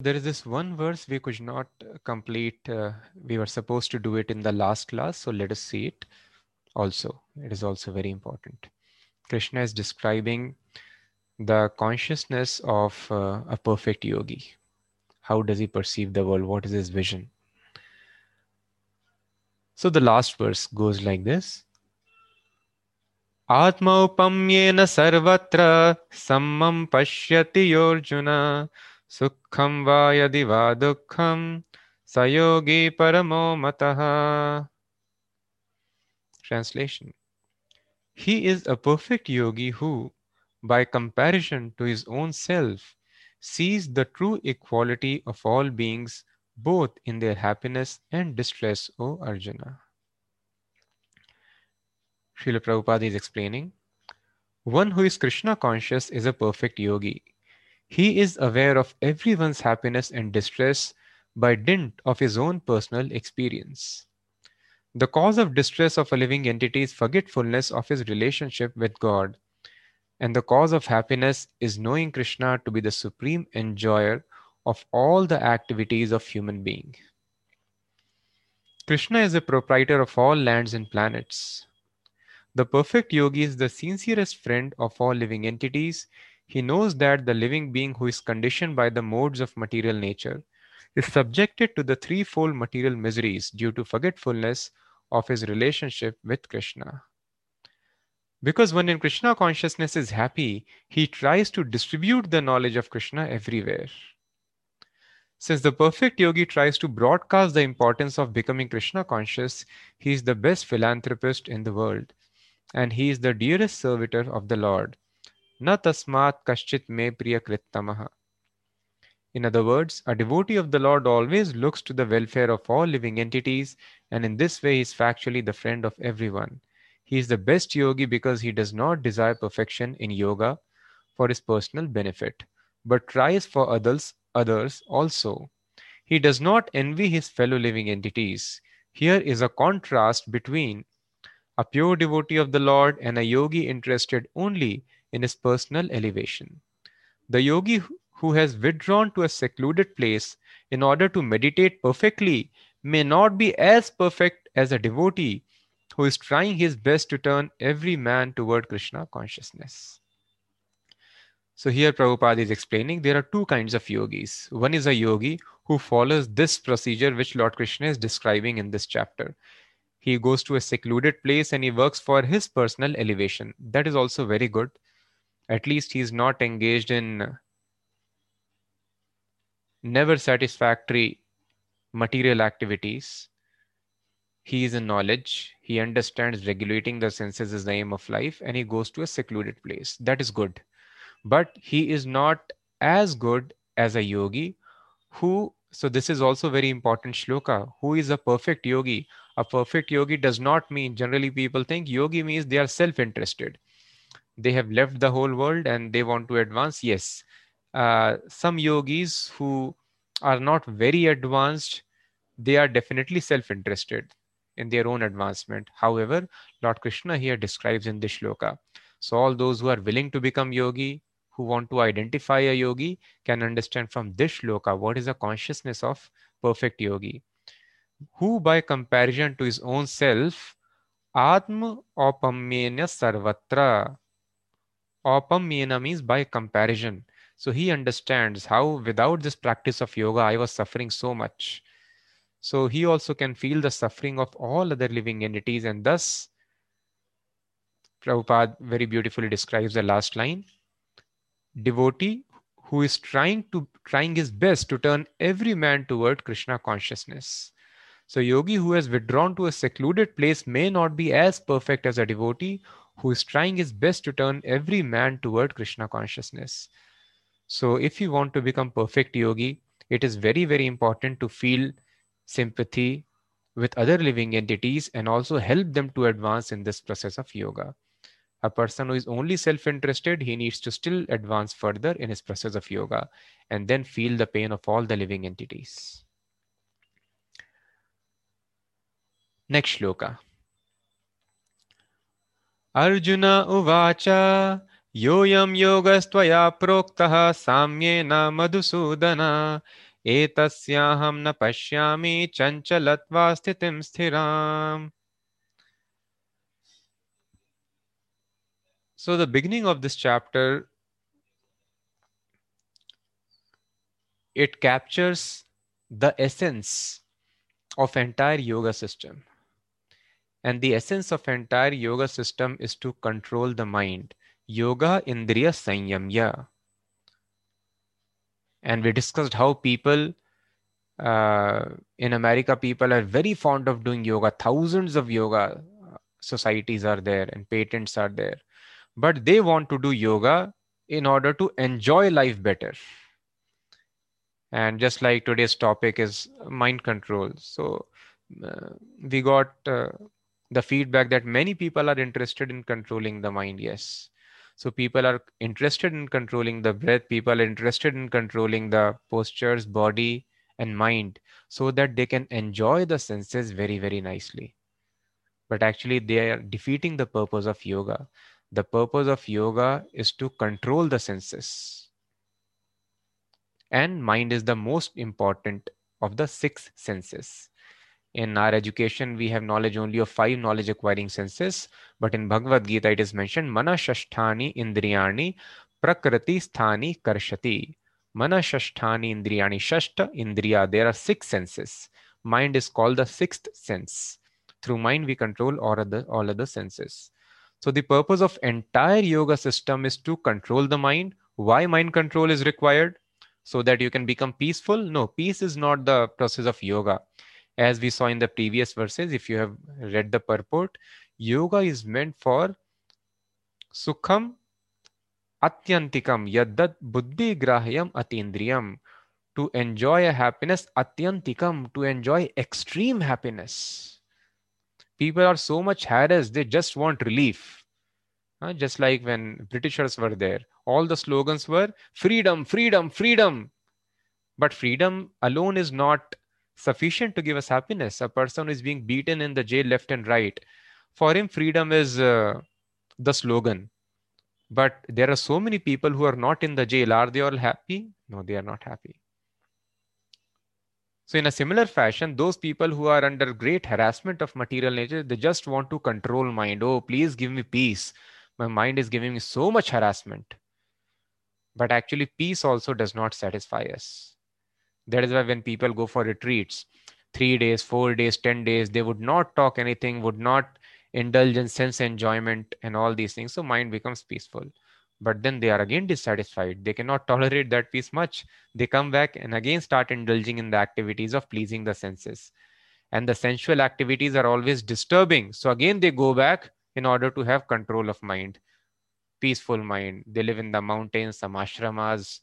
There is this one verse we could not complete. Uh, we were supposed to do it in the last class, so let us see it also. It is also very important. Krishna is describing the consciousness of uh, a perfect yogi. How does he perceive the world? What is his vision? So the last verse goes like this आत्मौपम्येन सर्वत्र sammam pashyati va yadi va dukkham sayogi paramo mataha. Translation He is a perfect yogi who, by comparison to his own self, sees the true equality of all beings both in their happiness and distress, O Arjuna. Srila Prabhupada is explaining One who is Krishna conscious is a perfect yogi. He is aware of everyone's happiness and distress by dint of his own personal experience. The cause of distress of a living entity is forgetfulness of his relationship with God, and the cause of happiness is knowing Krishna to be the supreme enjoyer of all the activities of human being. Krishna is the proprietor of all lands and planets. The perfect yogi is the sincerest friend of all living entities he knows that the living being who is conditioned by the modes of material nature is subjected to the threefold material miseries due to forgetfulness of his relationship with Krishna. Because when in Krishna consciousness is happy, he tries to distribute the knowledge of Krishna everywhere. Since the perfect yogi tries to broadcast the importance of becoming Krishna conscious, he is the best philanthropist in the world, and he is the dearest servitor of the Lord Na tasmat kaschit me priyakrittamaha. In other words, a devotee of the Lord always looks to the welfare of all living entities, and in this way he is factually the friend of everyone. He is the best yogi because he does not desire perfection in yoga for his personal benefit, but tries for others, others also. He does not envy his fellow living entities. Here is a contrast between a pure devotee of the Lord and a yogi interested only in his personal elevation. The yogi who has withdrawn to a secluded place in order to meditate perfectly may not be as perfect as a devotee who is trying his best to turn every man toward Krishna consciousness. So here Prabhupada is explaining there are two kinds of yogis. One is a yogi who follows this procedure which Lord Krishna is describing in this chapter. He goes to a secluded place and he works for his personal elevation. That is also very good at least he's not engaged in never satisfactory material activities. He is in knowledge. He understands regulating the senses is the aim of life and he goes to a secluded place. That is good. But he is not as good as a yogi who, so this is also very important shloka, who is a perfect yogi. A perfect yogi does not mean, generally people think yogi means they are self interested they have left the whole world and they want to advance yes. Uh, some yogis who are not very advanced they are definitely self-interested in their own advancement. However lord krishna here describes in this shloka so all those who are willing to become yogi who want to identify a yogi can understand from this shloka what is the consciousness of perfect yogi who by comparison to his own self atma opamyena sarvatra Opamyena means by comparison. So he understands how without this practice of yoga, I was suffering so much. So he also can feel the suffering of all other living entities, and thus Prabhupada very beautifully describes the last line. Devotee who is trying to trying his best to turn every man toward Krishna consciousness. So yogi who has withdrawn to a secluded place may not be as perfect as a devotee who is trying his best to turn every man toward Krishna consciousness. So, if you want to become perfect yogi, it is very, very important to feel sympathy with other living entities and also help them to advance in this process of yoga. A person who is only self interested, he needs to still advance further in his process of yoga and then feel the pain of all the living entities. Next shloka. Arjun उवाच योयम् योगस्त्वया प्रोक्तः साम्येन मधुसूदन एक हम न पश्यामि चंचल स्थितिं स्थिराम्। So the beginning of this chapter it captures the essence of entire yoga system And the essence of entire yoga system is to control the mind. Yoga Indriya Sanyamya. And we discussed how people uh, in America, people are very fond of doing yoga. Thousands of yoga societies are there and patents are there but they want to do yoga in order to enjoy life better. And just like today's topic is mind control. So uh, we got uh, the feedback that many people are interested in controlling the mind. Yes. So people are interested in controlling the breath. People are interested in controlling the postures, body, and mind so that they can enjoy the senses very, very nicely. But actually, they are defeating the purpose of yoga. The purpose of yoga is to control the senses. And mind is the most important of the six senses. In our education, we have knowledge only of five knowledge acquiring senses, but in Bhagavad Gita, it is mentioned Mana Shasthani Indriyani Prakriti Sthani Karshati. Mana Shasthani Indriyani Shashta Indriya. There are six senses. Mind is called the sixth sense. Through mind, we control all other, all other senses. So the purpose of entire yoga system is to control the mind. Why mind control is required? So that you can become peaceful? No, peace is not the process of yoga. As we saw in the previous verses, if you have read the purport, yoga is meant for sukham atyantikam yadat buddhi grahyam atindriyam to enjoy a happiness atyantikam to enjoy extreme happiness. People are so much harassed they just want relief. Uh, just like when britishers were there all the slogans were freedom freedom freedom. But freedom alone is not sufficient to give us happiness a person is being beaten in the jail left and right for him freedom is uh, the slogan but there are so many people who are not in the jail are they all happy no they are not happy so in a similar fashion, those people who are under great harassment of material nature, they just want to control mind. Oh, please give me peace. My mind is giving me so much harassment. But actually, peace also does not satisfy us. That is why when people go for retreats, three days, four days, 10 days, they would not talk anything, would not indulge in sense enjoyment and all these things. So mind becomes peaceful but then they are again dissatisfied. They cannot tolerate that peace much. They come back and again start indulging in the activities of pleasing the senses. And the sensual activities are always disturbing. So again, they go back in order to have control of mind, peaceful mind. They live in the mountains, some ashramas,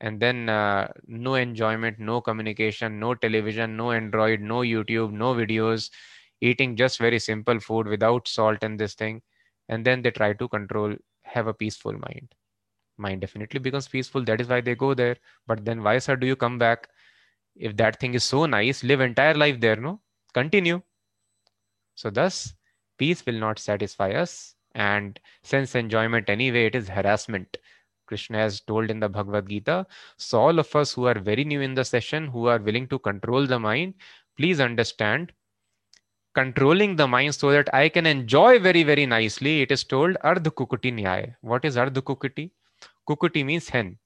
and then uh, no enjoyment, no communication, no television, no Android, no YouTube, no videos, eating just very simple food without salt and this thing. And then they try to control have a peaceful mind. Mind definitely becomes peaceful. That is why they go there. But then why, sir, do you come back? If that thing is so nice, live entire life there, no? Continue. So thus, peace will not satisfy us. And sense enjoyment anyway, it is harassment. Krishna has told in the Bhagavad Gita. So all of us who are very new in the session, who are willing to control the mind, please understand controlling the mind so that I can enjoy very, very nicely. It is told Ardh Kukuti Nyaya. What is Ardh Kukuti? Kukuti means hen.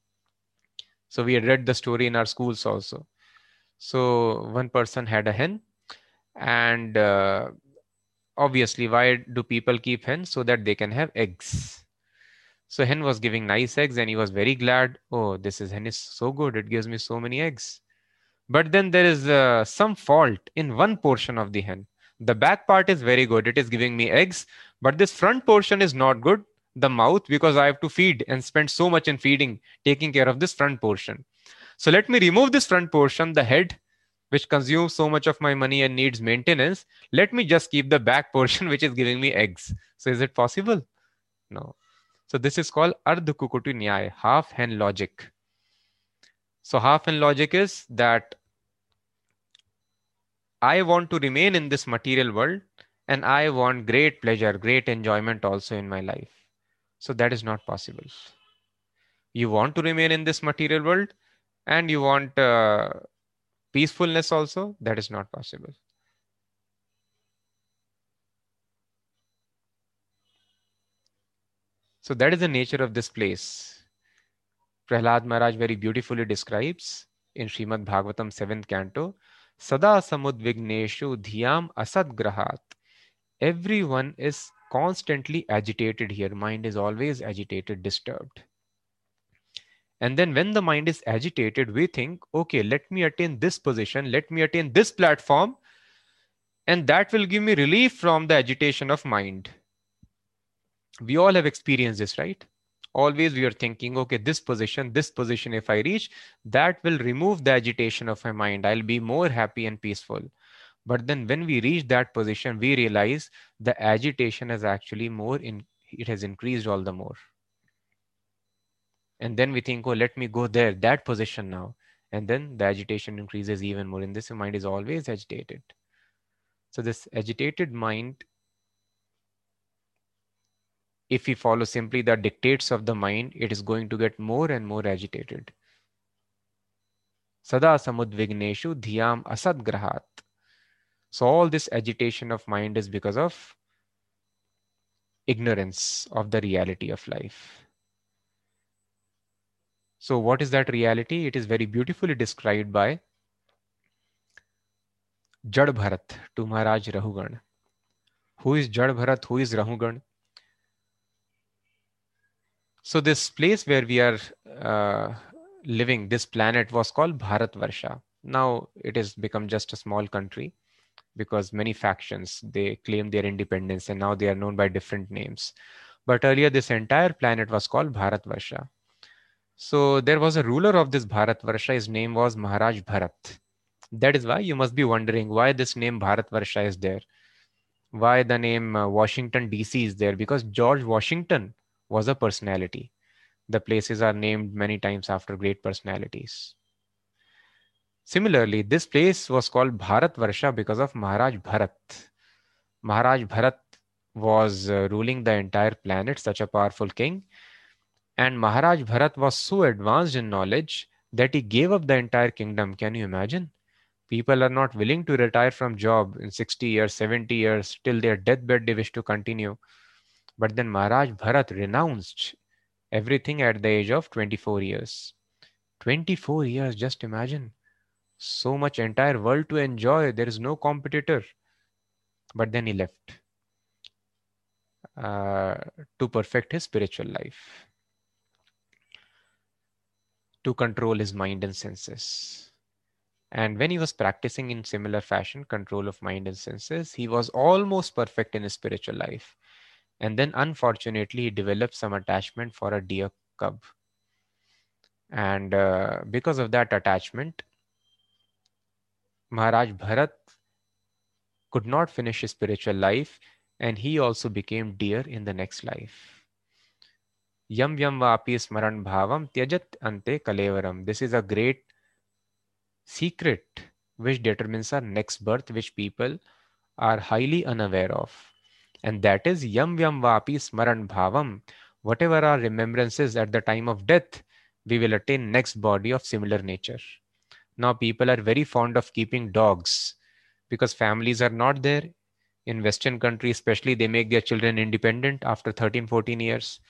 So we had read the story in our schools also. So one person had a hen, and uh, obviously, why do people keep hens? So that they can have eggs. So hen was giving nice eggs, and he was very glad. Oh, this is hen is so good; it gives me so many eggs. But then there is uh, some fault in one portion of the hen the back part is very good. It is giving me eggs, but this front portion is not good. The mouth, because I have to feed and spend so much in feeding, taking care of this front portion. So let me remove this front portion, the head, which consumes so much of my money and needs maintenance. Let me just keep the back portion, which is giving me eggs. So is it possible? No. So this is called Ardh Kukuti Nyaya, half hen logic. So half hen logic is that I want to remain in this material world and I want great pleasure, great enjoyment also in my life. So that is not possible. You want to remain in this material world and you want uh, peacefulness also, that is not possible. So that is the nature of this place. Prahlad Maharaj very beautifully describes in Srimad Bhagavatam 7th canto, Sada samudvigneshu dhyam asadgrahat. Everyone is constantly agitated here. Mind is always agitated, disturbed. And then when the mind is agitated, we think, okay, let me attain this position, let me attain this platform, and that will give me relief from the agitation of mind. We all have experienced this, right? Always we are thinking, okay, this position, this position, if I reach, that will remove the agitation of my mind. I'll be more happy and peaceful. But then when we reach that position, we realize the agitation has actually more in it has increased all the more. And then we think, oh, let me go there, that position now. And then the agitation increases even more. In this, mind is always agitated. So this agitated mind, if we follow simply the dictates of the mind, it is going to get more and more agitated. Sada samudvigneshu dhyam asadgrahat. So all this agitation of mind is because of ignorance of the reality of life. So what is that reality? It is very beautifully described by Jad Bharat to Maharaj Rahugan. Who is Jad Bharat? Who is Rahugan? So this place where we are uh, living, this planet was called Bharatvarsha. Now it has become just a small country because many factions they claim their independence and now they are known by different names. But earlier this entire planet was called bharatvarsha. So there was a ruler of this bharatvarsha. His name was maharaj bharat. That is why you must be wondering why this name bharatvarsha is there. Why the name uh, washington dc is there? Because george washington was a personality the places are named many times after great personalities Similarly, this place was called Bharat Varsha because of Maharaj Bharat. Maharaj Bharat was uh, ruling the entire planet, such a powerful king. And Maharaj Bharat was so advanced in knowledge that he gave up the entire kingdom. Can you imagine? People are not willing to retire from job in 60 years, 70 years, till their deathbed they wish to continue. But then Maharaj Bharat renounced everything at the age of 24 years. 24 years, just imagine. So much entire world to enjoy there is no competitor. But then he left uh, to perfect his spiritual life to control his mind and senses. And when he was practicing in similar fashion control of mind and senses he was almost perfect in his spiritual life and then unfortunately he developed some attachment for a deer cub and uh, because of that attachment Maharaj Bharat could not finish his spiritual life and he also became deer in the next life. Yam yam vapi smaran bhavam tyajat ante kalevaram. This is a great secret which determines our next birth, which people are highly unaware of. And that is yam yam vapi smaran bhavam. Whatever our remembrances at the time of death, we will attain next body of similar nature. Now people are very fond of keeping dogs because families are not there. In western countries especially they make their children independent after 13 14 years.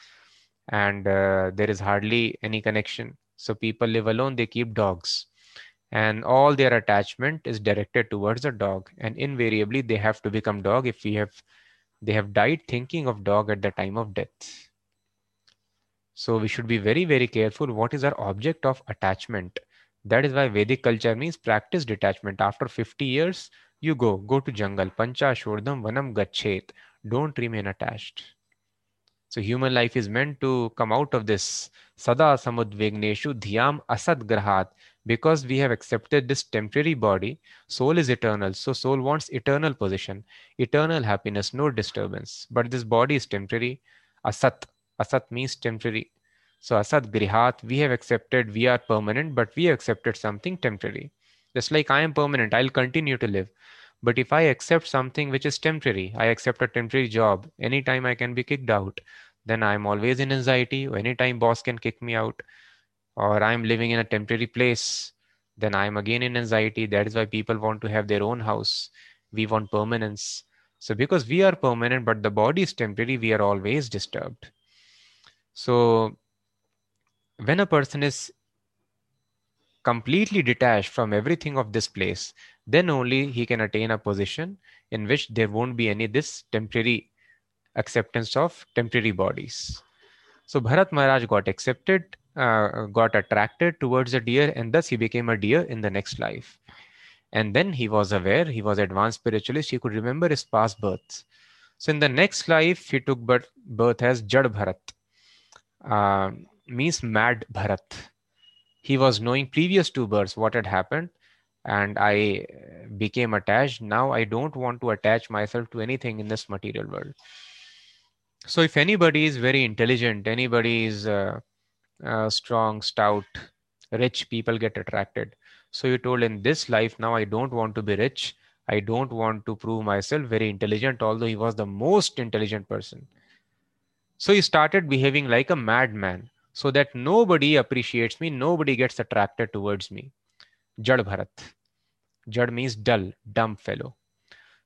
And uh, there is hardly any connection. So people live alone they keep dogs. And all their attachment is directed towards a dog. And invariably they have to become dog if we have they have died thinking of dog at the time of death so we should be very very careful what is our object of attachment that is why Vedic culture means practice detachment. After 50 years, you go, go to jungle, pancha shodham vanam gachet. Don't remain attached. So human life is meant to come out of this sada samudvegneshu dhyam asad grahat because we have accepted this temporary body. Soul is eternal, so soul wants eternal position, eternal happiness, no disturbance. But this body is temporary. Asat, asat means temporary. So asat grihat, we have accepted we are permanent, but we have accepted something temporary. Just like I am permanent, I'll continue to live. But if I accept something which is temporary, I accept a temporary job, anytime I can be kicked out, then I'm always in anxiety. Anytime boss can kick me out, or I'm living in a temporary place, then I'm again in anxiety. That is why people want to have their own house. We want permanence. So, because we are permanent, but the body is temporary, we are always disturbed. So, when a person is completely detached from everything of this place, then only he can attain a position in which there won't be any this temporary acceptance of temporary bodies. So Bharat Maharaj got accepted, uh, got attracted towards a deer, and thus he became a deer in the next life. And then he was aware, he was advanced spiritualist, he could remember his past births. So in the next life, he took birth, birth as Jad Bharat, uh, means mad Bharat. He was knowing previous two births what had happened, and I became attached. Now I don't want to attach myself to anything in this material world. So if anybody is very intelligent, anybody is uh, uh, strong, stout, rich, people get attracted. So you told in this life now I don't want to be rich. I don't want to prove myself very intelligent, although he was the most intelligent person. So he started behaving like a madman so that nobody appreciates me, nobody gets attracted towards me. Jad Bharat. Jad means dull, dumb fellow.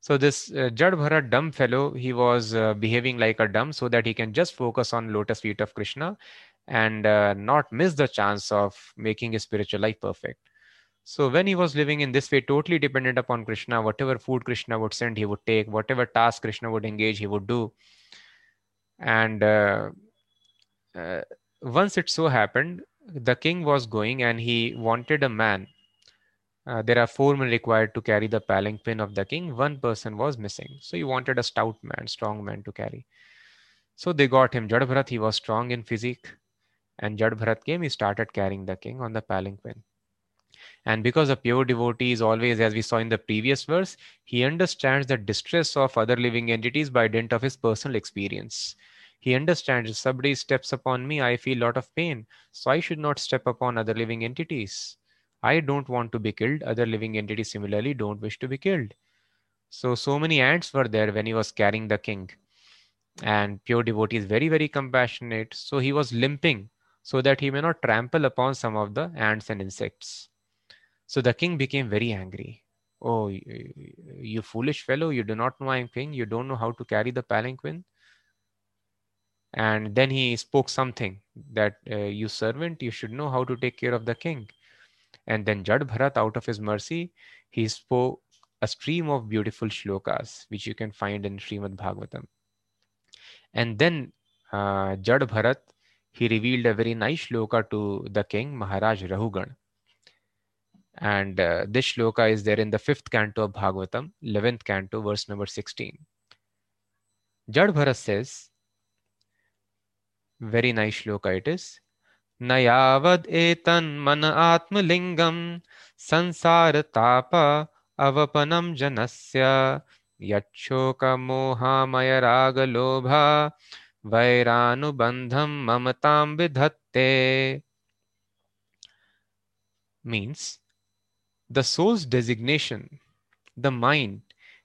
So this uh, Jad Bharat dumb fellow, he was uh, behaving like a dumb so that he can just focus on lotus feet of Krishna and uh, not miss the chance of making his spiritual life perfect. So when he was living in this way, totally dependent upon Krishna, whatever food Krishna would send, he would take, whatever task Krishna would engage, he would do. And uh, uh, once it so happened, the king was going and he wanted a man uh, there are four men required to carry the palanquin of the king. One person was missing. So he wanted a stout man, strong man to carry. So they got him. Jadbharat, he was strong in physique. And Jadbharat came, he started carrying the king on the palanquin. And because a pure devotee is always, as we saw in the previous verse, he understands the distress of other living entities by dint of his personal experience. He understands if somebody steps upon me, I feel a lot of pain. So I should not step upon other living entities. I don't want to be killed. Other living entities similarly don't wish to be killed. So, so many ants were there when he was carrying the king. And pure devotee is very, very compassionate. So he was limping so that he may not trample upon some of the ants and insects. So the king became very angry. Oh, you, foolish fellow, you do not know I am king. You don't know how to carry the palanquin. And then he spoke something that uh, you servant, you should know how to take care of the king. And then Jad Bharat, out of his mercy, he spoke a stream of beautiful shlokas, which you can find in Srimad Bhagavatam. And then uh, Jad Bharat, he revealed a very nice shloka to the king, Maharaj Rahugan. And uh, this shloka is there in the fifth canto of Bhagavatam, 11th canto, verse number 16. Jad Bharat says, very nice shloka it is. न यावद् एतन्मन आत्मलिङ्गं संसारताप अवपनं जनस्य यच्छोकमोहामयरागलोभा वैरानुबन्धं ममतां विधत्ते means the soul's designation, the mind,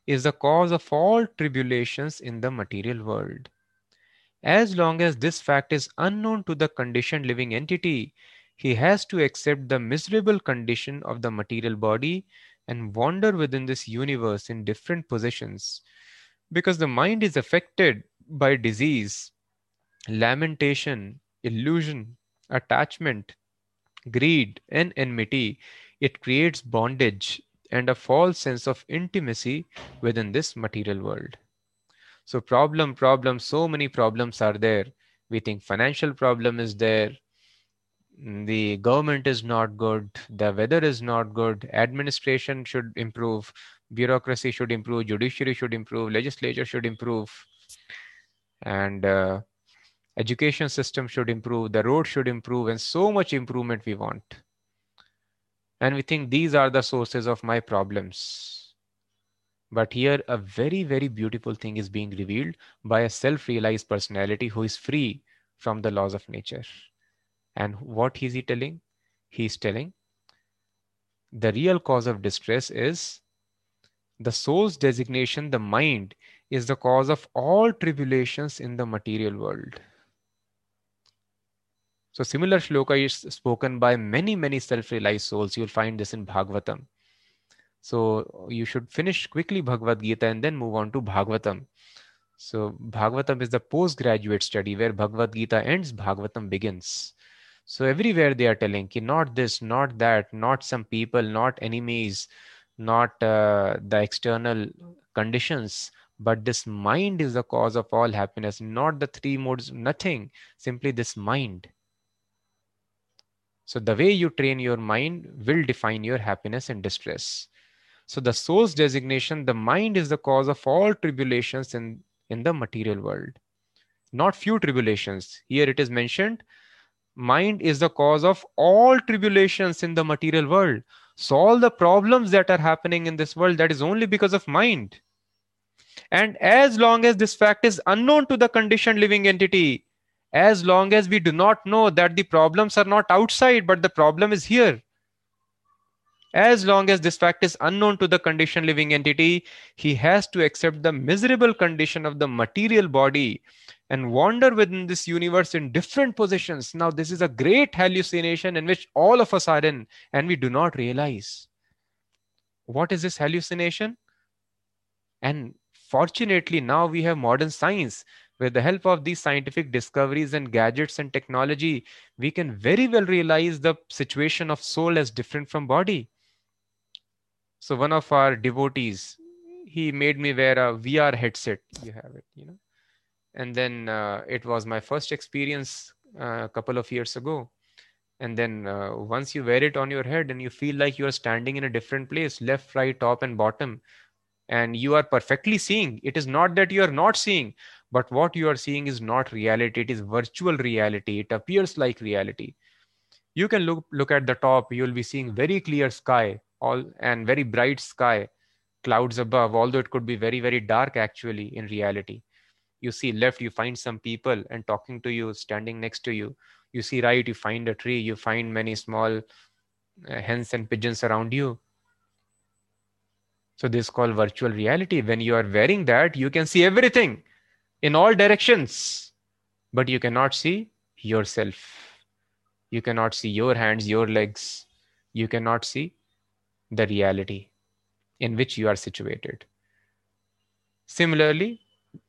is the cause of all tribulations in the material world. As long as this fact is unknown to the conditioned living entity, he has to accept the miserable condition of the material body and wander within this universe in different positions. Because the mind is affected by disease, lamentation, illusion, attachment, greed, and enmity, it creates bondage and a false sense of intimacy within this material world. So problem, problem, so many problems are there. We think financial problem is there. The government is not good. The weather is not good. Administration should improve. Bureaucracy should improve. Judiciary should improve. Legislature should improve. And uh, education system should improve. The road should improve. And so much improvement we want. And we think these are the sources of my problems but here, a very, very beautiful thing is being revealed by a self realized personality who is free from the laws of nature. And what is he telling? He's telling the real cause of distress is the soul's designation, the mind, is the cause of all tribulations in the material world. So similar shloka is spoken by many, many self-realized souls. You'll find this in Bhagavatam. So you should finish quickly Bhagavad Gita and then move on to Bhagavatam. So Bhagavatam is the postgraduate study where Bhagavad Gita ends, Bhagavatam begins. So everywhere they are telling, ki not this, not that, not some people, not enemies, not uh, the external conditions, but this mind is the cause of all happiness, not the three modes, nothing, simply this mind. So the way you train your mind will define your happiness and distress. So the soul's designation, the mind is the cause of all tribulations in, in the material world. Not few tribulations. Here it is mentioned, mind is the cause of all tribulations in the material world. So all the problems that are happening in this world, that is only because of mind. And as long as this fact is unknown to the conditioned living entity, as long as we do not know that the problems are not outside, but the problem is here. As long as this fact is unknown to the conditioned living entity, he has to accept the miserable condition of the material body and wander within this universe in different positions. Now, this is a great hallucination in which all of us are in, and we do not realize. What is this hallucination? And fortunately, now we have modern science with the help of these scientific discoveries and gadgets and technology, we can very well realize the situation of soul as different from body. So one of our devotees, he made me wear a VR headset. You have it, you know. And then uh, it was my first experience uh, a couple of years ago. And then uh, once you wear it on your head and you feel like you are standing in a different place, left, right, top, and bottom, and you are perfectly seeing. It is not that you are not seeing, but what you are seeing is not reality. It is virtual reality. It appears like reality. You can look look at the top. You'll be seeing very clear sky all and very bright sky clouds above although it could be very very dark actually in reality. You see left you find some people and talking to you standing next to you. You see right you find a tree. You find many small uh, hens and pigeons around you so this is called virtual reality when you are wearing that you can see everything in all directions, but you cannot see yourself. You cannot see your hands, your legs. You cannot see the reality in which you are situated. Similarly,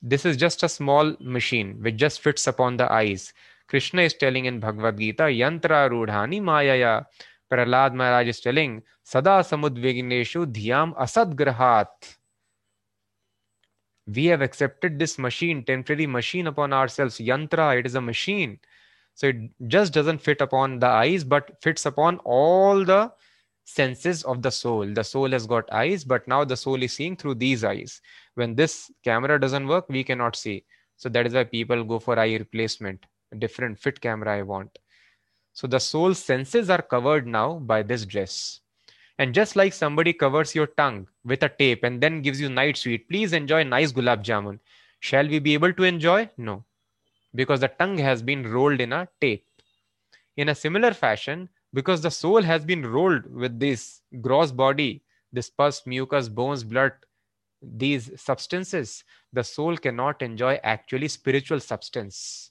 this is just a small machine which just fits upon the eyes. Krishna is telling in Bhagavad Gita, Yantra Rudhani Mayaya. We have accepted this machine temporary machine upon ourselves. Yantra it is a machine. So it just doesn't fit upon the eyes but fits upon all the senses of the soul. The soul has got eyes but now the soul is seeing through these eyes. When this camera doesn't work we cannot see. So that is why people go for eye replacement. Different fit camera i want so the soul's senses are covered now by this dress and just like somebody covers your tongue with a tape and then gives you night sweet, please enjoy nice gulab jamun. Shall we be able to enjoy? No, because the tongue has been rolled in a tape. In a similar fashion, because the soul has been rolled with this gross body, this pus, mucus, bones, blood, these substances, the soul cannot enjoy actually spiritual substance.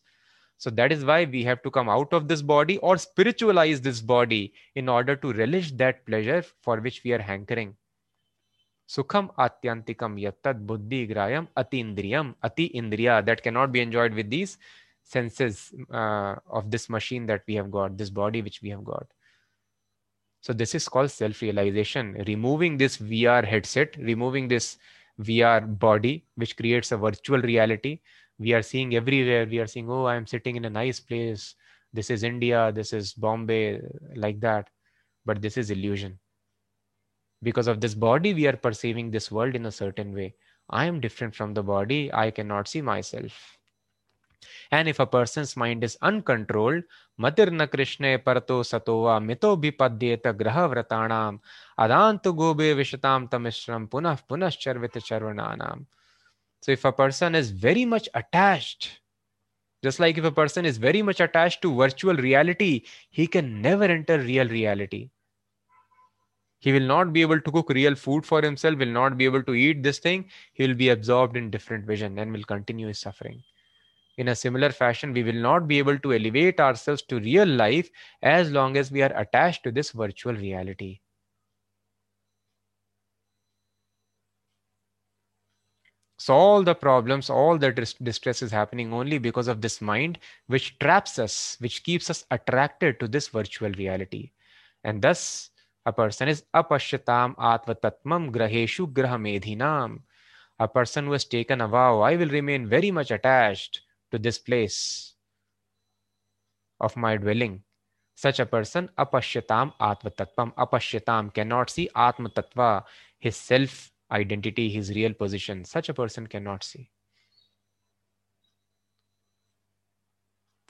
So that is why we have to come out of this body or spiritualize this body in order to relish that pleasure for which we are hankering. Sukham atyantikam yattad buddhi grayam atindriyam ati indriya that cannot be enjoyed with these senses uh, of this machine that we have got, this body which we have got. So this is called self-realization. Removing this VR headset, removing this VR body, which creates a virtual reality, we are seeing everywhere. We are seeing oh i'm sitting in a nice place. This is india. This is bombay like that. But this is illusion. Because of this body we are perceiving this world in a certain way. I am different from the body. I cannot see myself. And if a person's mind is uncontrolled matirna krishna parto satova mito bipadyeta graha vratanam adantu gobe vishatam tamishram punah punah charvita charvananam so if a person is very much attached, just like if a person is very much attached to virtual reality, he can never enter real reality. He will not be able to cook real food for himself, will not be able to eat this thing. He will be absorbed in different vision and will continue his suffering. In a similar fashion, we will not be able to elevate ourselves to real life as long as we are attached to this virtual reality. All the problems, all the distress is happening only because of this mind, which traps us, which keeps us attracted to this virtual reality. And thus, a person is apashyatam atvatatmam graheshu grahamedhinam. A person who has taken a vow, I will remain very much attached to this place of my dwelling. Such a person, apashyatam atvatatvam, apashyatam, cannot see atmatattva, his self identity, his real position. Such a person cannot see.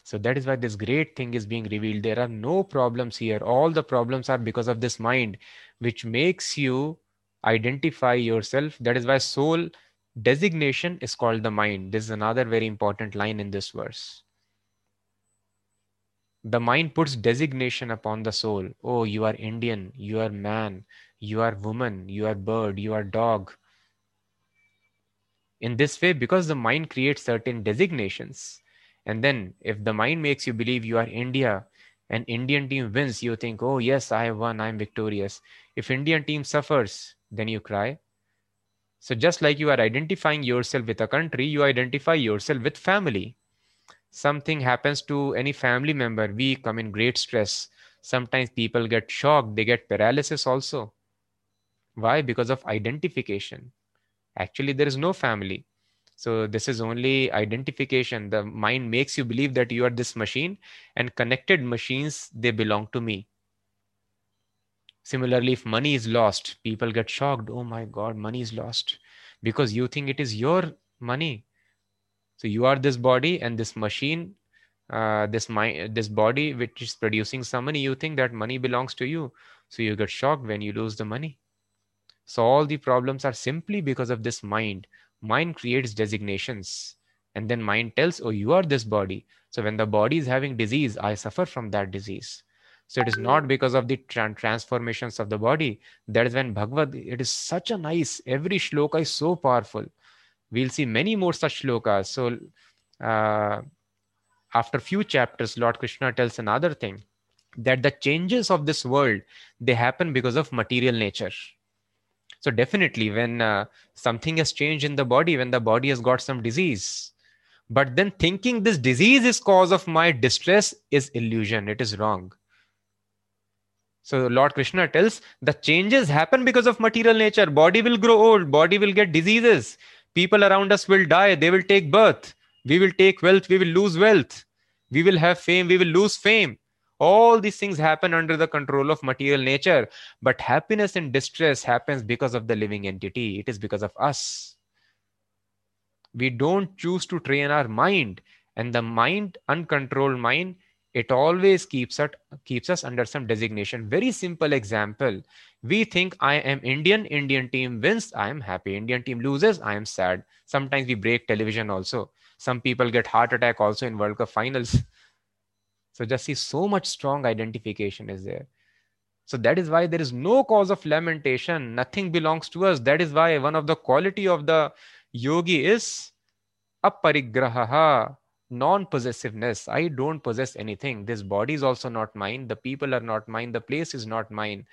So that is why this great thing is being revealed. There are no problems here. All the problems are because of this mind, which makes you identify yourself. That is why soul designation is called the mind. This is another very important line in this verse. The mind puts designation upon the soul. Oh, you are Indian, you are man, you are woman, you are bird, you are dog. In this way, because the mind creates certain designations, and then if the mind makes you believe you are India, and Indian team wins, you think, oh yes, I have won, I'm victorious. If Indian team suffers, then you cry. So just like you are identifying yourself with a country, you identify yourself with family. Something happens to any family member, we come in great stress. Sometimes people get shocked, they get paralysis also. Why? Because of identification. Actually, there is no family. So this is only identification. The mind makes you believe that you are this machine and connected machines, they belong to me. Similarly, if money is lost, people get shocked. Oh my God, money is lost because you think it is your money. So you are this body and this machine, uh, this mind, this body which is producing some money. You think that money belongs to you. So you get shocked when you lose the money. So all the problems are simply because of this mind. Mind creates designations and then mind tells, oh, you are this body. So when the body is having disease, I suffer from that disease. So it is not because of the tra- transformations of the body. That is when Bhagavad, it is such a nice, every shloka is so powerful. We'll see many more such shlokas. So uh, after few chapters, Lord Krishna tells another thing that the changes of this world, they happen because of material nature so definitely when uh, something has changed in the body when the body has got some disease. But then thinking this disease is cause of my distress is illusion. It is wrong. So lord krishna tells the changes happen because of material nature. Body will grow old. Body will get diseases. People around us will die. They will take birth. We will take wealth. We will lose wealth. We will have fame. We will lose fame all these things happen under the control of material nature but happiness and distress happens because of the living entity. It is because of us. We don't choose to train our mind and the mind uncontrolled mind it always keeps us keeps us under some designation. Very simple example. We think i am indian indian team wins i am happy. Indian team loses i am sad. Sometimes we break television also. Some people get heart attack also in world cup finals so just see so much strong identification is there. So that is why there is no cause of lamentation. Nothing belongs to us. That is why one of the quality of the yogi is aparigraha, non-possessiveness. I don't possess anything. This body is also not mine. The people are not mine. The place is not mine.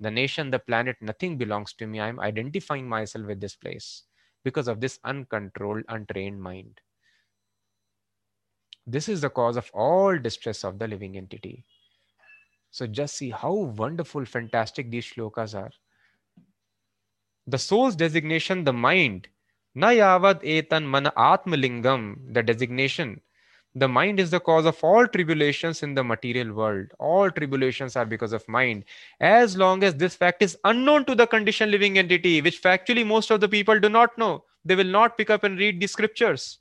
The nation, the planet, nothing belongs to me. I'm identifying myself with this place because of this uncontrolled, untrained mind. This is the cause of all distress of the living entity. So just see how wonderful, fantastic these shlokas are. The soul's designation, the mind, Nayavad etan mana atmalingam, the designation. The mind is the cause of all tribulations in the material world. All tribulations are because of mind. As long as this fact is unknown to the conditioned living entity, which factually most of the people do not know, they will not pick up and read the scriptures.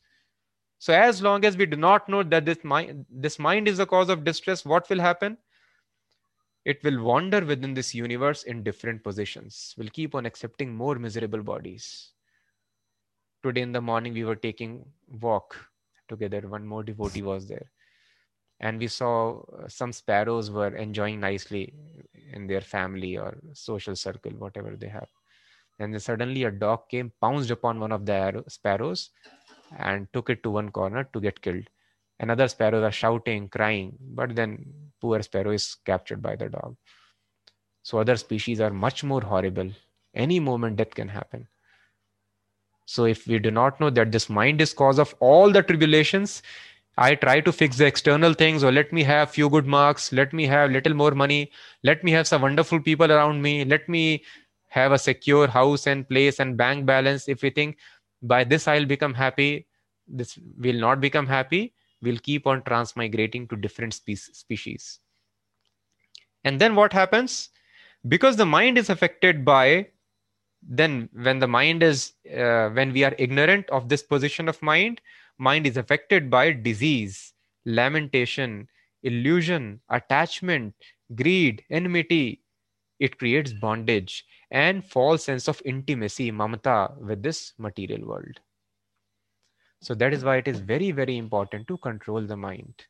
So as long as we do not know that this mind, this mind is the cause of distress, what will happen? It will wander within this universe in different positions. Will keep on accepting more miserable bodies. Today in the morning, we were taking walk together. One more devotee was there. And we saw uh, some sparrows were enjoying nicely in their family or social circle, whatever they have. And then suddenly a dog came, pounced upon one of the sparrows, and took it to one corner to get killed. Another sparrow was shouting, crying, but then poor sparrow is captured by the dog. So other species are much more horrible. Any moment death can happen. So if we do not know that this mind is cause of all the tribulations, I try to fix the external things or let me have few good marks, let me have little more money, let me have some wonderful people around me, let me have a secure house and place and bank balance. If we think by this I'll become happy, this will not become happy, we'll keep on transmigrating to different spe- species. And then what happens? Because the mind is affected by then when the mind is uh, when we are ignorant of this position of mind mind is affected by disease lamentation illusion attachment greed enmity it creates bondage and false sense of intimacy mamata with this material world so that is why it is very very important to control the mind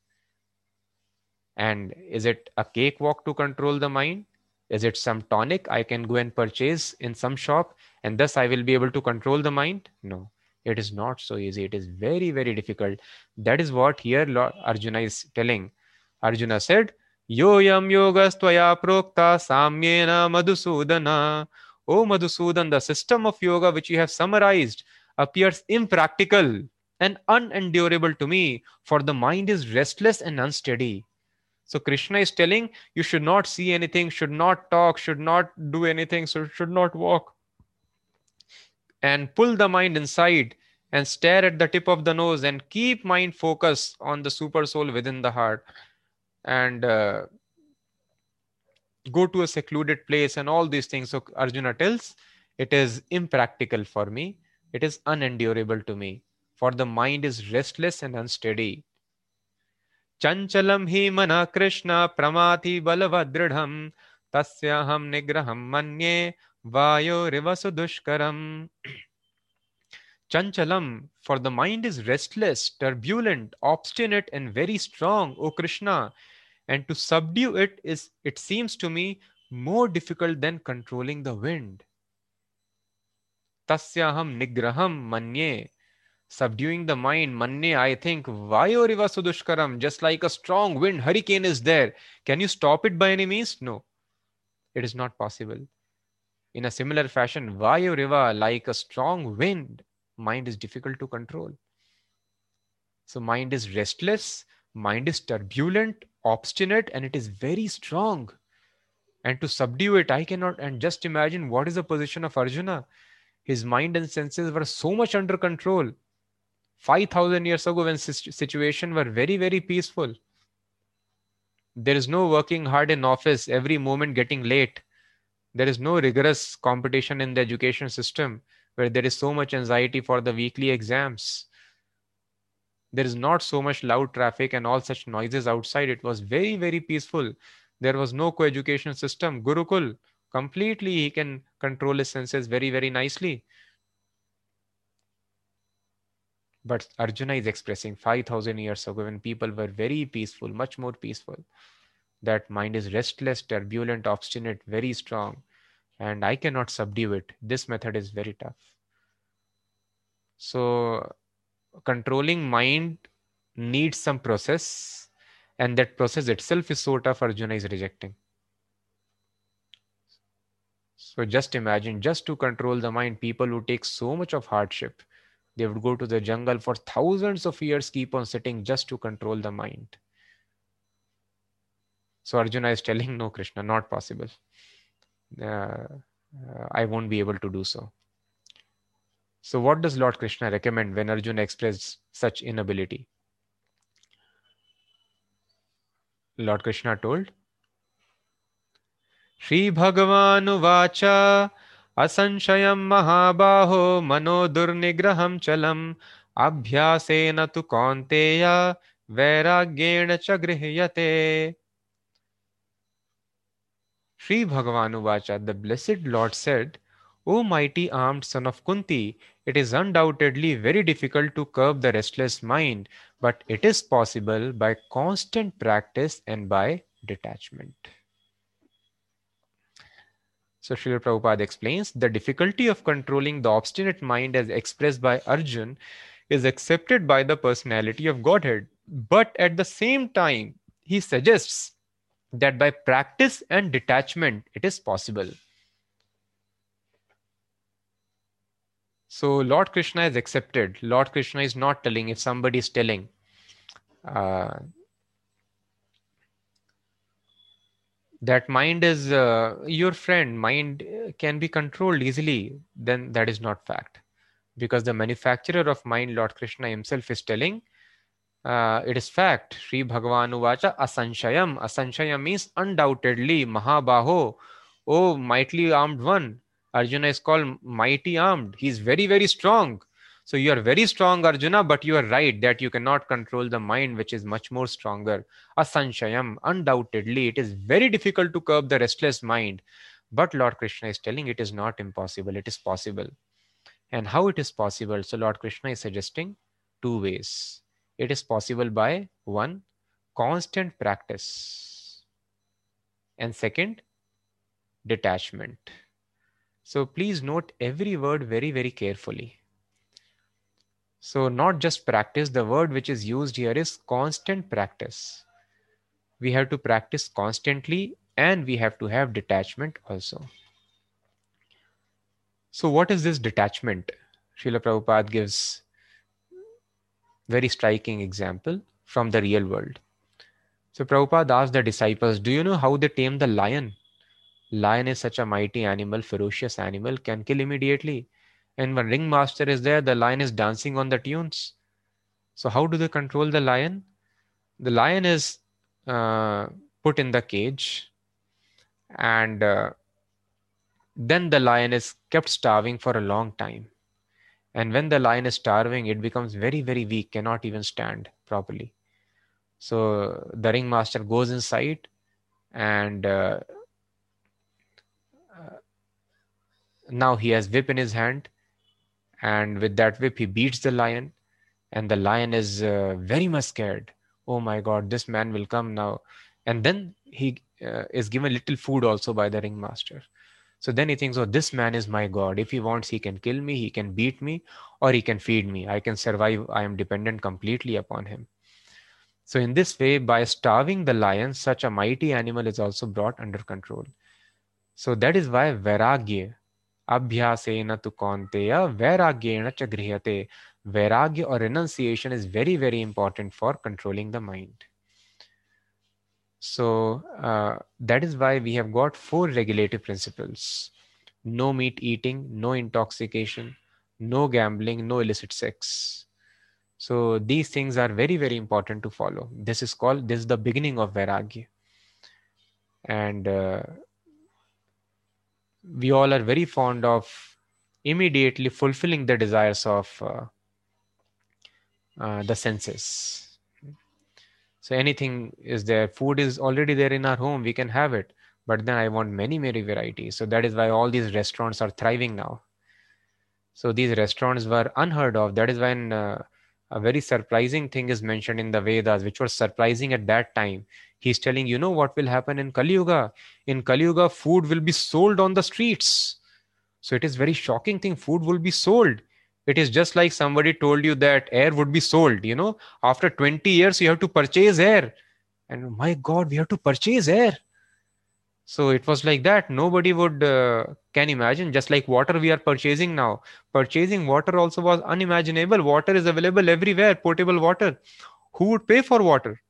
and is it a cakewalk to control the mind is it some tonic I can go and purchase in some shop and thus I will be able to control the mind? No, it is not so easy. It is very, very difficult. That is what here Arjuna is telling. Arjuna said, Yoyam yogastvaya prokta samyena madhusudana. O Madhusudan, the system of yoga which you have summarized appears impractical and unendurable to me, for the mind is restless and unsteady. So Krishna is telling you should not see anything, should not talk, should not do anything, should not walk. And pull the mind inside and stare at the tip of the nose and keep mind focus on the super soul within the heart and uh, go to a secluded place and all these things. So Arjuna tells it is impractical for me, it is unendurable to me, for the mind is restless and unsteady चञ्चलं हि मनः कृष्ण प्रमाति बलवदृढं तस्याहं निग्रहं मन्ये वायोरिव सुदुष्करम् Chanchalam, for the mind is restless, turbulent, obstinate, and very strong, O Krishna. and to subdue it is, it seems to me, more difficult than controlling the wind. Tasyaham nigraham manye. Subduing the mind manne i think vayoriva sudushkaram? Just like a strong wind hurricane is there. Can you stop it by any means? No. It is not possible. In a similar fashion vayoriva like a strong wind mind is difficult to control. So mind is restless mind is turbulent obstinate and it is very strong. And to subdue it i cannot and just imagine what is the position of arjuna. His mind and senses were so much under control. 5000 years ago when situation were very very peaceful there is no working hard in office every moment getting late. There is no rigorous competition in the education system where there is so much anxiety for the weekly exams there is not so much loud traffic and all such noises outside it was very very peaceful there was no co-education system gurukul completely he can control his senses very very nicely but Arjuna is expressing 5000 years ago when people were very peaceful, much more peaceful. That mind is restless, turbulent, obstinate, very strong, and I cannot subdue it. This method is very tough. So, controlling mind needs some process, and that process itself is so tough, Arjuna is rejecting. So, just imagine, just to control the mind, people who take so much of hardship they would go to the jungle for thousands of years, keep on sitting just to control the mind. So Arjuna is telling, no, Krishna, not possible. Uh, uh, I won't be able to do so. So, what does Lord Krishna recommend when Arjuna expresses such inability? Lord Krishna told, Sri Bhagavan असंशयं महाबाहो मनो दुर्निग्रहं चलम् अभ्यासेन तु कौन्तेय वैराग्येण च गृह्यते Sri Bhagavan Uvacha, the blessed Lord said, O mighty armed son of Kunti, it is undoubtedly very difficult to curb the restless mind, but it is possible by constant practice and by detachment. So Srila Prabhupada explains the difficulty of controlling the obstinate mind as expressed by Arjun is accepted by the personality of Godhead. But at the same time, he suggests that by practice and detachment, it is possible. So Lord Krishna is accepted. Lord Krishna is not telling if somebody is telling. Uh, that mind is uh, your friend mind can be controlled easily then that is not fact because the manufacturer of mind lord krishna himself is telling uh, it is fact Sri Bhagavan Uvacha Asanshayam. Asanshayam means undoubtedly Mahabaho, oh mightily armed one. Arjuna is called mighty armed. He is very, very strong. So you are very strong, Arjuna, but you are right that you cannot control the mind, which is much more stronger. Asanshayam, undoubtedly, it is very difficult to curb the restless mind. But Lord Krishna is telling it is not impossible, it is possible. And how it is possible? So Lord Krishna is suggesting two ways it is possible by one, constant practice, and second, detachment. So please note every word very, very carefully. So, not just practice, the word which is used here is constant practice. We have to practice constantly and we have to have detachment also. So, what is this detachment? Srila Prabhupada gives very striking example from the real world. So Prabhupada asked the disciples, Do you know how they tame the lion? Lion is such a mighty animal, ferocious animal, can kill immediately. And when ringmaster is there, the lion is dancing on the tunes. So how do they control the lion? The lion is uh, put in the cage, and uh, then the lion is kept starving for a long time and when the lion is starving it becomes very very weak cannot even stand properly so the ringmaster goes inside and uh, now he has whip in his hand and with that whip he beats the lion and the lion is uh, very much scared oh my god this man will come now and then he uh, is given little food also by the ringmaster so then he thinks, oh, this man is my God. If he wants, he can kill me, he can beat me, or he can feed me. I can survive. I am dependent completely upon him. So, in this way, by starving the lion, such a mighty animal is also brought under control. So, that is why Vairagya, Abhyasena tu Kaunteya, Vairagyena cha grihate. Vairagya or renunciation is very, very important for controlling the mind. So uh, that is why we have got four regulative principles no meat eating, no intoxication, no gambling, no illicit sex. So these things are very, very important to follow. This is called, this is the beginning of Vairagya. And uh, we all are very fond of immediately fulfilling the desires of uh, uh, the senses so anything is there. Food is already there in our home. We can have it. But then I want many, many varieties. So that is why all these restaurants are thriving now. So these restaurants were unheard of. That is when uh, a very surprising thing is mentioned in the Vedas, which was surprising at that time. He's telling, you know what will happen in Kali Yuga? In Kali Yuga, food will be sold on the streets. So it is very shocking thing. Food will be sold. It is just like somebody told you that air would be sold you know? After 20 years you have to purchase air. And my god we have to purchase air. So it was like that. Nobody would uh, can imagine just like water we are purchasing now. Purchasing water also was unimaginable. Water is available everywhere potable water. Who would pay for water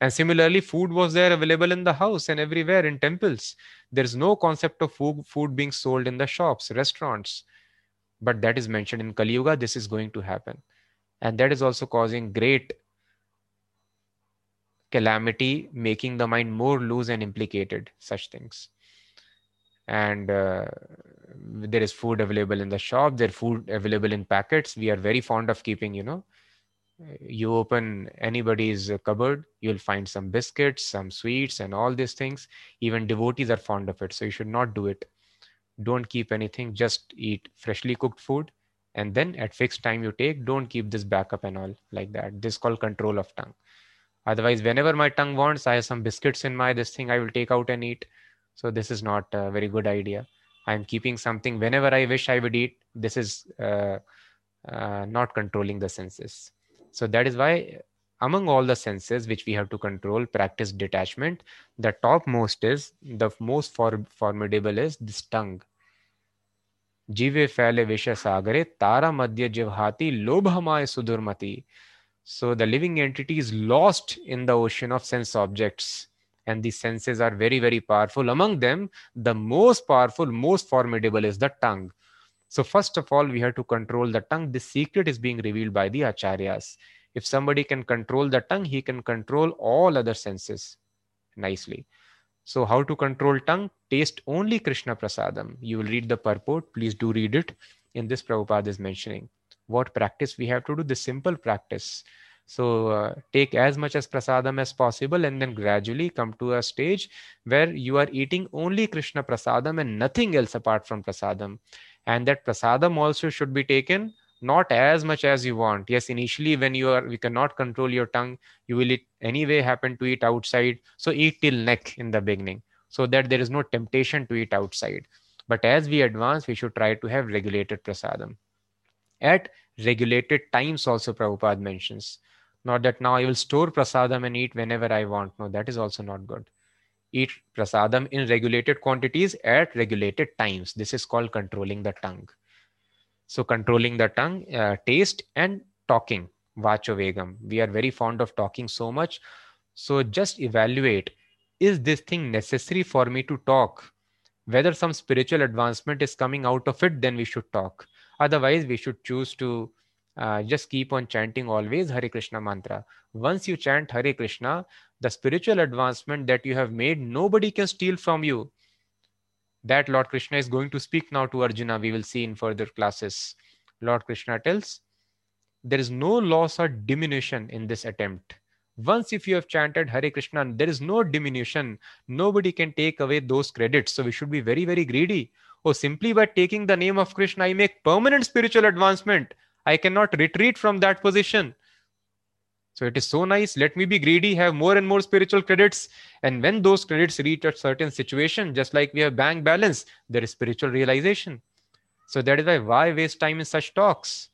and similarly food was there available in the house and everywhere in temples there is no concept of food, food being sold in the shops restaurants but that is mentioned in Kali Yuga, this is going to happen. And that is also causing great calamity, making the mind more loose and implicated, such things. And uh, there is food available in the shop, there food available in packets. We are very fond of keeping, you know, you open anybody's cupboard, you'll find some biscuits, some sweets, and all these things. Even devotees are fond of it, so you should not do it. Don't keep anything just eat freshly cooked food. And then at fixed time you take don't keep this backup and all like that. This called control of tongue. Otherwise whenever my tongue wants i have some biscuits in my this thing i will take out and eat. So this is not a very good idea. I'm keeping something whenever i wish i would eat. This is uh, uh, not controlling the senses. So that is why among all the senses which we have to control, practice detachment, the topmost is, the most for, formidable is this tongue. जीवे फैले विषय सागरे तारा मध्य जिवहाती लोभ हमाय sudurmati. So the living entity is lost in the ocean of sense objects. And the senses are very, very powerful. Among them, the most powerful, most formidable is the tongue. so first of all, we have to control the tongue. This secret is being revealed by the acharyas. If somebody can control the tongue, he can control all other senses nicely. So how to control tongue? Taste only Krishna Prasadam. You will read the purport. Please do read it. In this Prabhupada is mentioning. What practice we have to do? The simple practice. So uh, take as much as prasadam as possible and then gradually come to a stage where you are eating only Krishna prasadam and nothing else apart from prasadam. And that prasadam also should be taken not as much as you want. Yes initially when you are you cannot control your tongue you will eat, anyway happen to eat outside. So eat till neck in the beginning so that there is no temptation to eat outside. But as we advance we should try to have regulated prasadam. At regulated times also prabhupada mentions not that now i will store prasadam and eat whenever i want. No that is also not good eat prasadam in regulated quantities at regulated times this is called controlling the tongue so controlling the tongue, uh, taste and talking, vachovegam. We are very fond of talking so much. So just evaluate, is this thing necessary for me to talk? Whether some spiritual advancement is coming out of it, then we should talk. Otherwise, we should choose to uh, just keep on chanting always Hare Krishna mantra. Once you chant Hare Krishna, the spiritual advancement that you have made, nobody can steal from you that Lord Krishna is going to speak now to Arjuna. We will see in further classes. Lord Krishna tells, there is no loss or diminution in this attempt. Once if you have chanted Hare Krishna, there is no diminution. Nobody can take away those credits. So we should be very, very greedy. Oh, simply by taking the name of Krishna, I make permanent spiritual advancement. I cannot retreat from that position. So it is so nice. Let me be greedy, have more and more spiritual credits. And when those credits reach a certain situation, just like we have bank balance, there is spiritual realization. So that is why why waste time in such talks?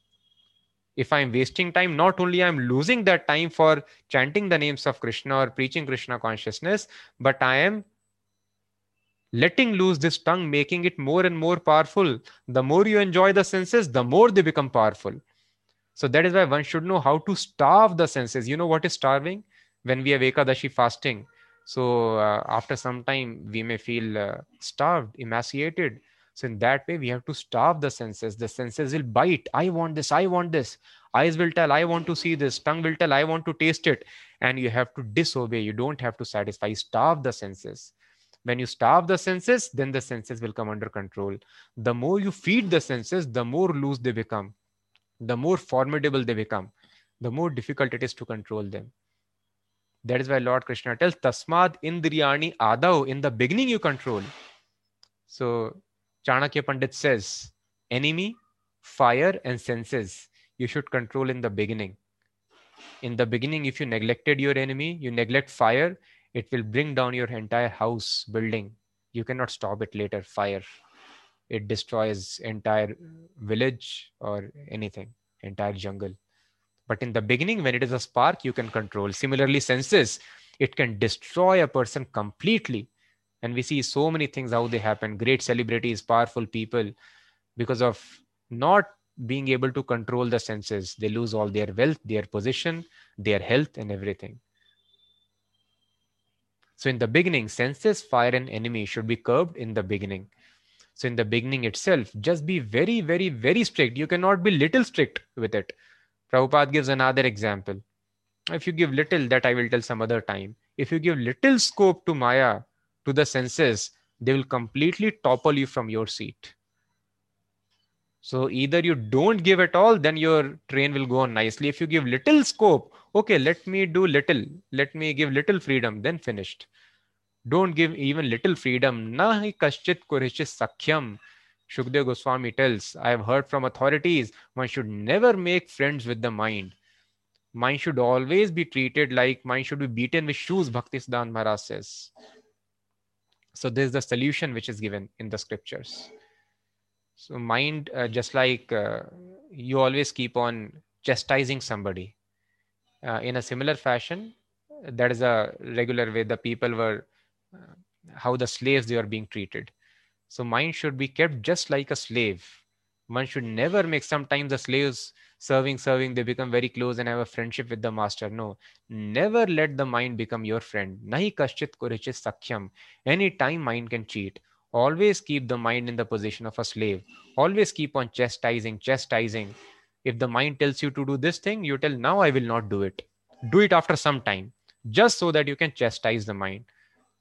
If I'm wasting time, not only I'm losing that time for chanting the names of Krishna or preaching Krishna consciousness, but I am letting loose this tongue, making it more and more powerful. The more you enjoy the senses, the more they become powerful. So that is why one should know how to starve the senses. You know what is starving? When we have Ekadashi fasting. So uh, after some time, we may feel uh, starved, emaciated. So in that way, we have to starve the senses. The senses will bite. I want this. I want this. Eyes will tell, I want to see this. Tongue will tell, I want to taste it. And you have to disobey. You don't have to satisfy. Starve the senses. When you starve the senses, then the senses will come under control. The more you feed the senses, the more loose they become the more formidable they become, the more difficult it is to control them. That is why Lord Krishna tells Tasmad Indriyani Adau. In the beginning, you control. So Chanakya Pandit says, enemy, fire, and senses you should control in the beginning. In the beginning, if you neglected your enemy, you neglect fire, it will bring down your entire house, building. You cannot stop it later. Fire it destroys entire village or anything entire jungle. But in the beginning when it is a spark you can control. Similarly senses it can destroy a person completely. And we see so many things how they happen. Great celebrities powerful people because of not being able to control the senses. They lose all their wealth their position their health and everything. So in the beginning senses fire and enemy should be curbed in the beginning so in the beginning itself, just be very, very, very strict. You cannot be little strict with it. Prabhupada gives another example. If you give little, that I will tell some other time. If you give little scope to Maya, to the senses, they will completely topple you from your seat. So either you don't give at all, then your train will go on nicely. If you give little scope, okay, let me do little, let me give little freedom, then finished. Don't give even little freedom. Nahi kaschit kurishis sakhyam. Shukdev Goswami tells, I have heard from authorities, one should never make friends with the mind. Mind should always be treated like mind should be beaten with shoes, Bhakti Siddhant Maharaj says. So this is the solution which is given in the scriptures. So mind, uh, just like uh, you always keep on chastising somebody. Uh, in a similar fashion, that is a regular way the people were, how the slaves they are being treated. So mind should be kept just like a slave. One should never make sometimes the slaves serving, serving, they become very close and have a friendship with the master. No, never let the mind become your friend. Nahi kashchit kurichit sakhyam. Any time mind can cheat. Always keep the mind in the position of a slave. Always keep on chastising, chastising. If the mind tells you to do this thing, you tell, now I will not do it. Do it after some time, just so that you can chastise the mind.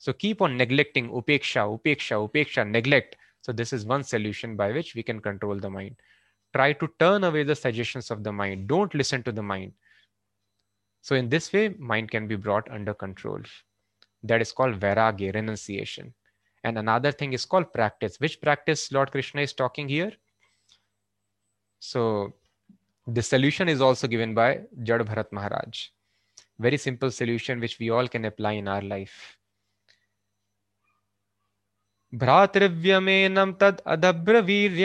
So keep on neglecting upeksha, upeksha, upeksha, neglect. So this is one solution by which we can control the mind. Try to turn away the suggestions of the mind. Don't listen to the mind. So in this way, mind can be brought under control. That is called vairagya, renunciation. And another thing is called practice. Which practice Lord Krishna is talking here? So the solution is also given by Jad Bharat Maharaj. Very simple solution which we all can apply in our life. भ्रातृव्यमेनम तद अदभ्रवीर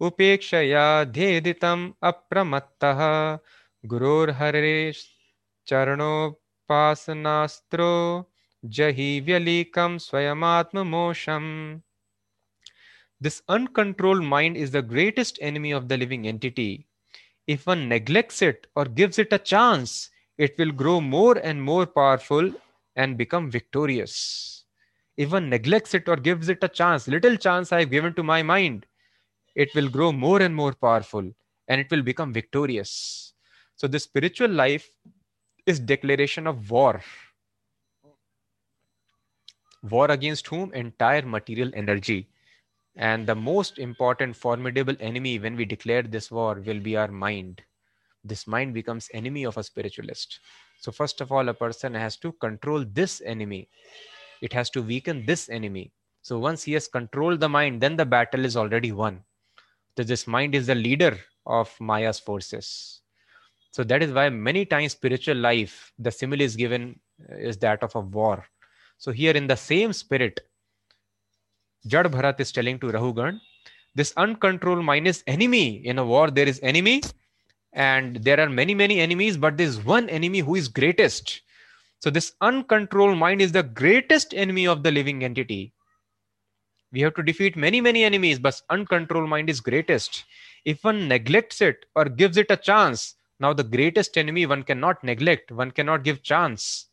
उपेक्षया धेदित अप्रमत्त। गुरोर्हरे चरणोपासनास्त्रो जही व्यलीकम स्वयमात्म मोशम this uncontrolled mind is the greatest enemy of the living entity if one neglects it or gives it a chance it will grow more and more powerful and become victorious One neglects it or gives it a chance, little chance I have given to my mind, it will grow more and more powerful and it will become victorious. So, the spiritual life is declaration of war War against whom? Entire material energy. And the most important, formidable enemy when we declare this war will be our mind. This mind becomes enemy of a spiritualist. So, first of all, a person has to control this enemy. It has to weaken this enemy. So, once he has controlled the mind, then the battle is already won. So, this mind is the leader of Maya's forces. So, that is why many times spiritual life, the simile is given uh, is that of a war so here in the same spirit, Jad Bharat is telling to Rahugan, this uncontrolled mind is enemy. In a war, there is enemy, and there are many, many enemies, but there is one enemy who is greatest. So this uncontrolled mind is the greatest enemy of the living entity. We have to defeat many, many enemies, but uncontrolled mind is greatest. If one neglects it or gives it a chance, now the greatest enemy one cannot neglect, one cannot give chance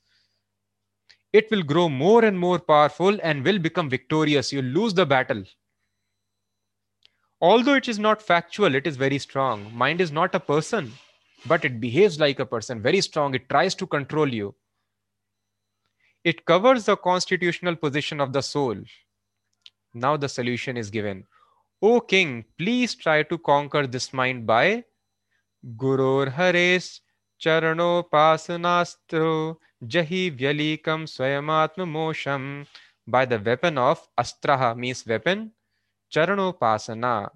it will grow more and more powerful and will become victorious. You'll lose the battle. Although it is not factual, it is very strong. Mind is not a person, but it behaves like a person, very strong. It tries to control you. It covers the constitutional position of the soul. Now the solution is given. O king, please try to conquer this mind by Gurur Hares Charanopasanastro Jahi Vyalikam Swayamatma Mosham by the weapon of Astraha means weapon, Charanopasana.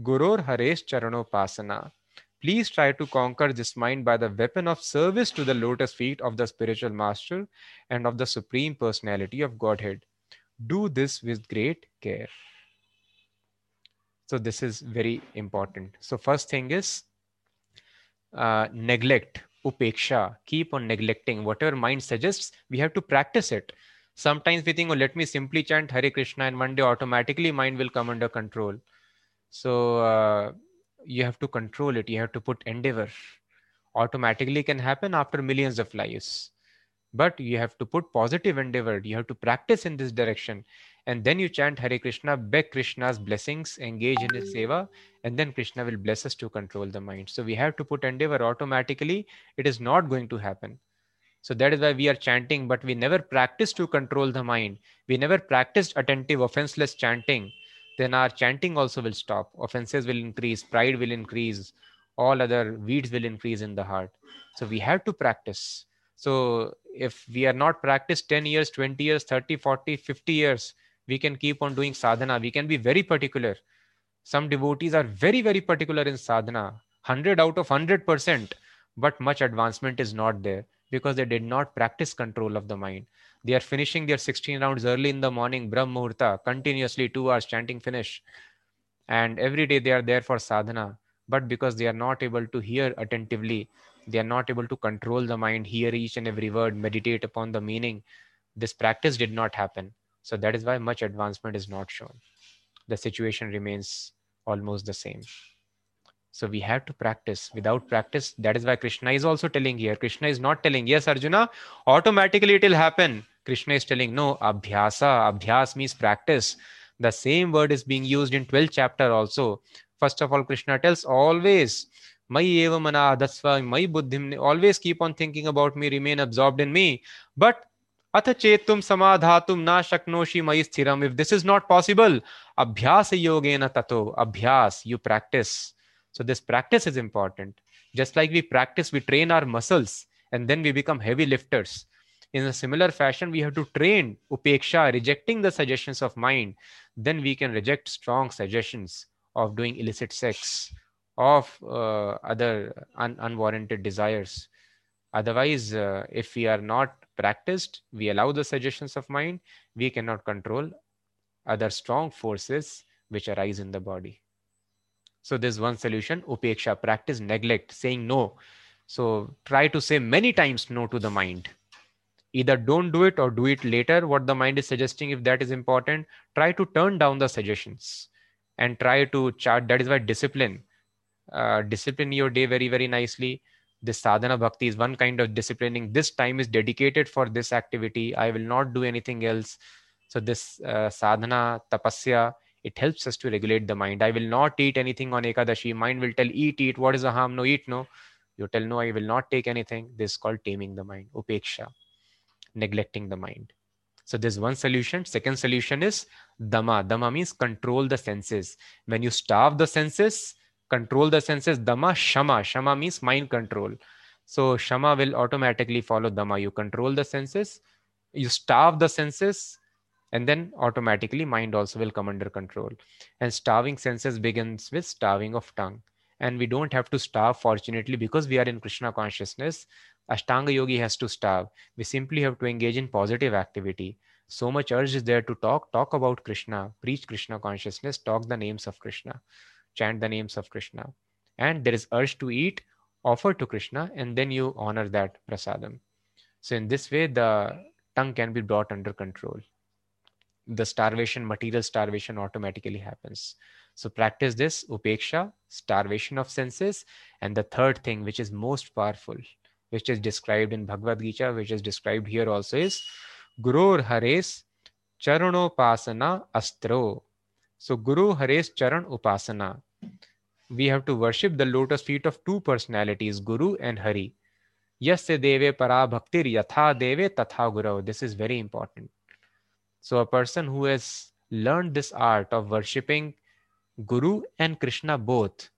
Gurur Haresh Charanopasana. Please try to conquer this mind by the weapon of service to the lotus feet of the spiritual master and of the supreme personality of Godhead. Do this with great care. So, this is very important. So, first thing is uh, neglect upeksha, keep on neglecting whatever mind suggests, we have to practice it. Sometimes we think, oh, let me simply chant Hare Krishna, and one day automatically mind will come under control. So uh, you have to control it, you have to put endeavor. Automatically can happen after millions of lives. But you have to put positive endeavor, you have to practice in this direction and then you chant Hare Krishna, beg Krishna's blessings, engage in his seva, and then Krishna will bless us to control the mind. So we have to put endeavor automatically. It is not going to happen. So that is why we are chanting, but we never practice to control the mind. We never practiced attentive, offenseless chanting. Then our chanting also will stop. Offenses will increase, pride will increase, all other weeds will increase in the heart. So we have to practice. So if we are not practiced 10 years, 20 years, 30, 40, 50 years, we can keep on doing sadhana we can be very particular some devotees are very very particular in sadhana 100 out of 100% but much advancement is not there because they did not practice control of the mind they are finishing their 16 rounds early in the morning brahm muhurta continuously 2 hours chanting finish and every day they are there for sadhana but because they are not able to hear attentively, they are not able to control the mind, hear each and every word, meditate upon the meaning. This practice did not happen. So that is why much advancement is not shown. The situation remains almost the same. So we have to practice. Without practice, that is why Krishna is also telling here. Krishna is not telling, yes, Arjuna, automatically it will happen. Krishna is telling, no, abhyasa. Abhyas means practice. The same word is being used in 12th chapter also. First of all, Krishna tells always, Mai eva mana adasva, mai buddhim, always keep on thinking about me, remain absorbed in me. But atha chetum samadhatum na shaknoshi mai sthiram. If this is not possible, abhyasa yogena tato, abhyas, you practice so this practice is important. Just like we practice, we train our muscles and then we become heavy lifters. In a similar fashion, we have to train upeksha, rejecting the suggestions of mind. Then we can reject strong suggestions of doing illicit sex, of uh, other un- unwarranted desires. Otherwise, uh, if we are not practiced, we allow the suggestions of mind, we cannot control other strong forces which arise in the body. So there's one solution, upeksha, practice neglect, saying no. So try to say many times no to the mind. Either don't do it or do it later, what the mind is suggesting, if that is important. Try to turn down the suggestions and try to chart. That is why discipline. Uh, discipline your day very, very nicely. This sadhana bhakti is one kind of disciplining. This time is dedicated for this activity. I will not do anything else. So this uh, sadhana, tapasya, it helps us to regulate the mind. I will not eat anything on Ekadashi. Mind will tell, eat, eat. What is the harm? No, eat, no. You tell, no, I will not take anything. This is called taming the mind, upeksha, neglecting the mind. So there's one solution. Second solution is dhamma. Dhamma means control the senses. When you starve the senses, control the senses. Dhamma, shama. Shama means mind control. So shama will automatically follow dhamma. You control the senses, you starve the senses, and then automatically mind also will come under control and starving senses begins with starving of tongue and we don't have to starve fortunately because we are in krishna consciousness ashtanga yogi has to starve. We simply have to engage in positive activity. So much urge is there to talk talk about krishna preach krishna consciousness talk the names of krishna chant the names of krishna. And there is urge to eat offer to krishna and then you honor that prasadam. So in this way the tongue can be brought under control. The starvation, material starvation automatically happens. So practice this upeksha, starvation of senses. And the third thing, which is most powerful, which is described in Bhagavad Gita, which is described here also, is Gurur Hares Charanopasana Astro. So Guru Hares Charan Upasana. We have to worship the lotus feet of two personalities, Guru and Hari. Yasya Deve Para Bhaktir Yatha Deve Tatha Guru. This is very important. So a person who has learned this art of worshipping Guru and Krishna both,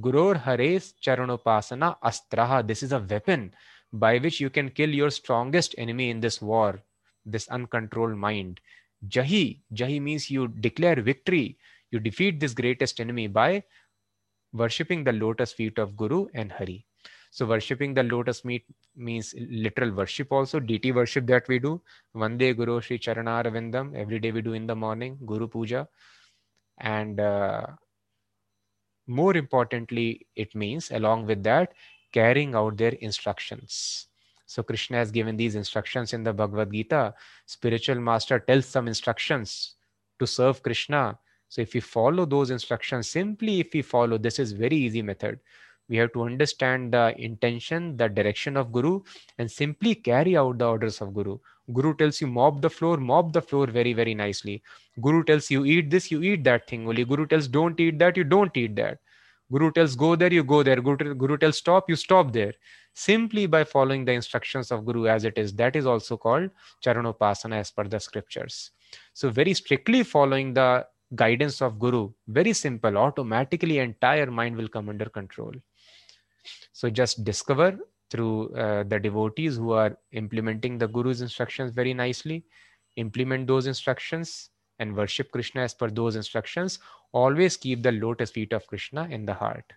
Gurur Hares Charanopasana Astraha, this is a weapon by which you can kill your strongest enemy in this war, this uncontrolled mind. Jahi, Jahi means you declare victory. You defeat this greatest enemy by worshipping the lotus feet of Guru and Hari. So worshipping the lotus meat means literal worship also, deity worship that we do. Vande Guru Sri Charanaravindam. Every day we do in the morning, Guru Puja. And uh, more importantly, it means along with that, carrying out their instructions. So Krishna has given these instructions in the Bhagavad Gita. Spiritual master tells some instructions to serve Krishna. So if we follow those instructions, simply if we follow, this is very easy method we have to understand the intention the direction of guru and simply carry out the orders of guru. Guru tells you mop the floor mop the floor very very nicely. Guru tells you eat this you eat that thing only. Guru tells don't eat that you don't eat that. Guru tells go there you go there. Guru, guru tells stop you stop there. Simply by following the instructions of guru as it is that is also called charanopasana as per the scriptures. So very strictly following the guidance of guru very simple automatically entire mind will come under control so just discover through uh, the devotees who are implementing the Guru's instructions very nicely, implement those instructions and worship Krishna as per those instructions. Always keep the lotus feet of Krishna in the heart.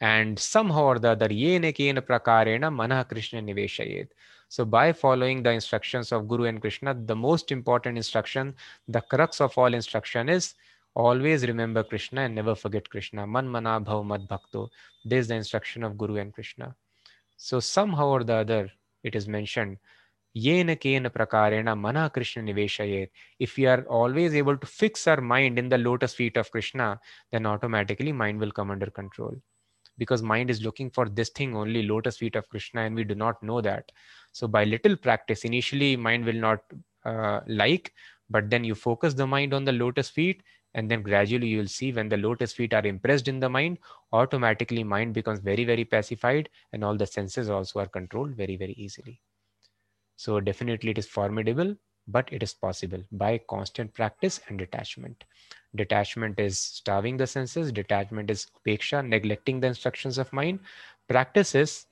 And somehow or the other, yene kena prakarena manah Krishna niveshayet. So by following the instructions of Guru and Krishna, the most important instruction, the crux of all instruction is Always remember Krishna and never forget Krishna. Man mana bhav mad bhakto. This is the instruction of Guru and Krishna. So somehow or the other, it is mentioned, yena kena prakarena mana Krishna niveshayet. If we are always able to fix our mind in the lotus feet of Krishna, then automatically mind will come under control. Because mind is looking for this thing only, lotus feet of Krishna, and we do not know that. So by little practice, initially mind will not uh, like, but then you focus the mind on the lotus feet and then gradually you will see when the lotus feet are impressed in the mind automatically mind becomes very very pacified and all the senses also are controlled very very easily. So definitely it is formidable but it is possible by constant practice and detachment. Detachment is starving the senses detachment is upeksha neglecting the instructions of mind. Practice is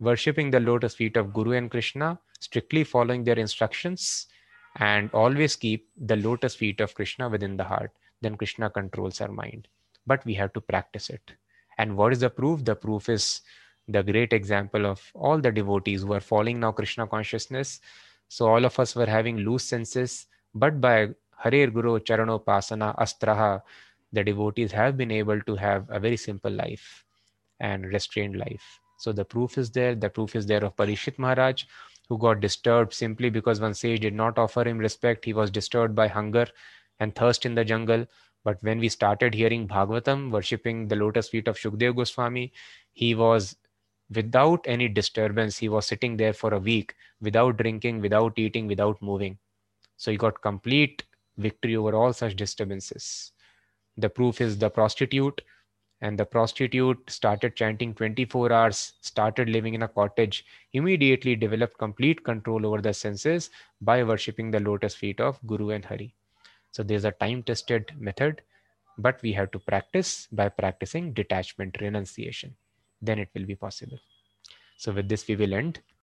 worshipping the lotus feet of guru and krishna strictly following their instructions and always keep the lotus feet of krishna within the heart then Krishna controls our mind. But we have to practice it. And what is the proof? The proof is the great example of all the devotees who are following now Krishna consciousness. So all of us were having loose senses, but by Hare Guru Charano Pasana Astraha, the devotees have been able to have a very simple life and restrained life. So the proof is there. The proof is there of Parishit Maharaj, who got disturbed simply because one sage did not offer him respect. He was disturbed by hunger and thirst in the jungle. But when we started hearing Bhagavatam, worshipping the lotus feet of Shukdev Goswami, he was without any disturbance. He was sitting there for a week without drinking, without eating, without moving. So he got complete victory over all such disturbances. The proof is the prostitute, and the prostitute started chanting 24 hours, started living in a cottage, immediately developed complete control over the senses by worshipping the lotus feet of Guru and Hari. So there's a time tested method, but we have to practice by practicing detachment, renunciation. Then it will be possible. So with this, we will end.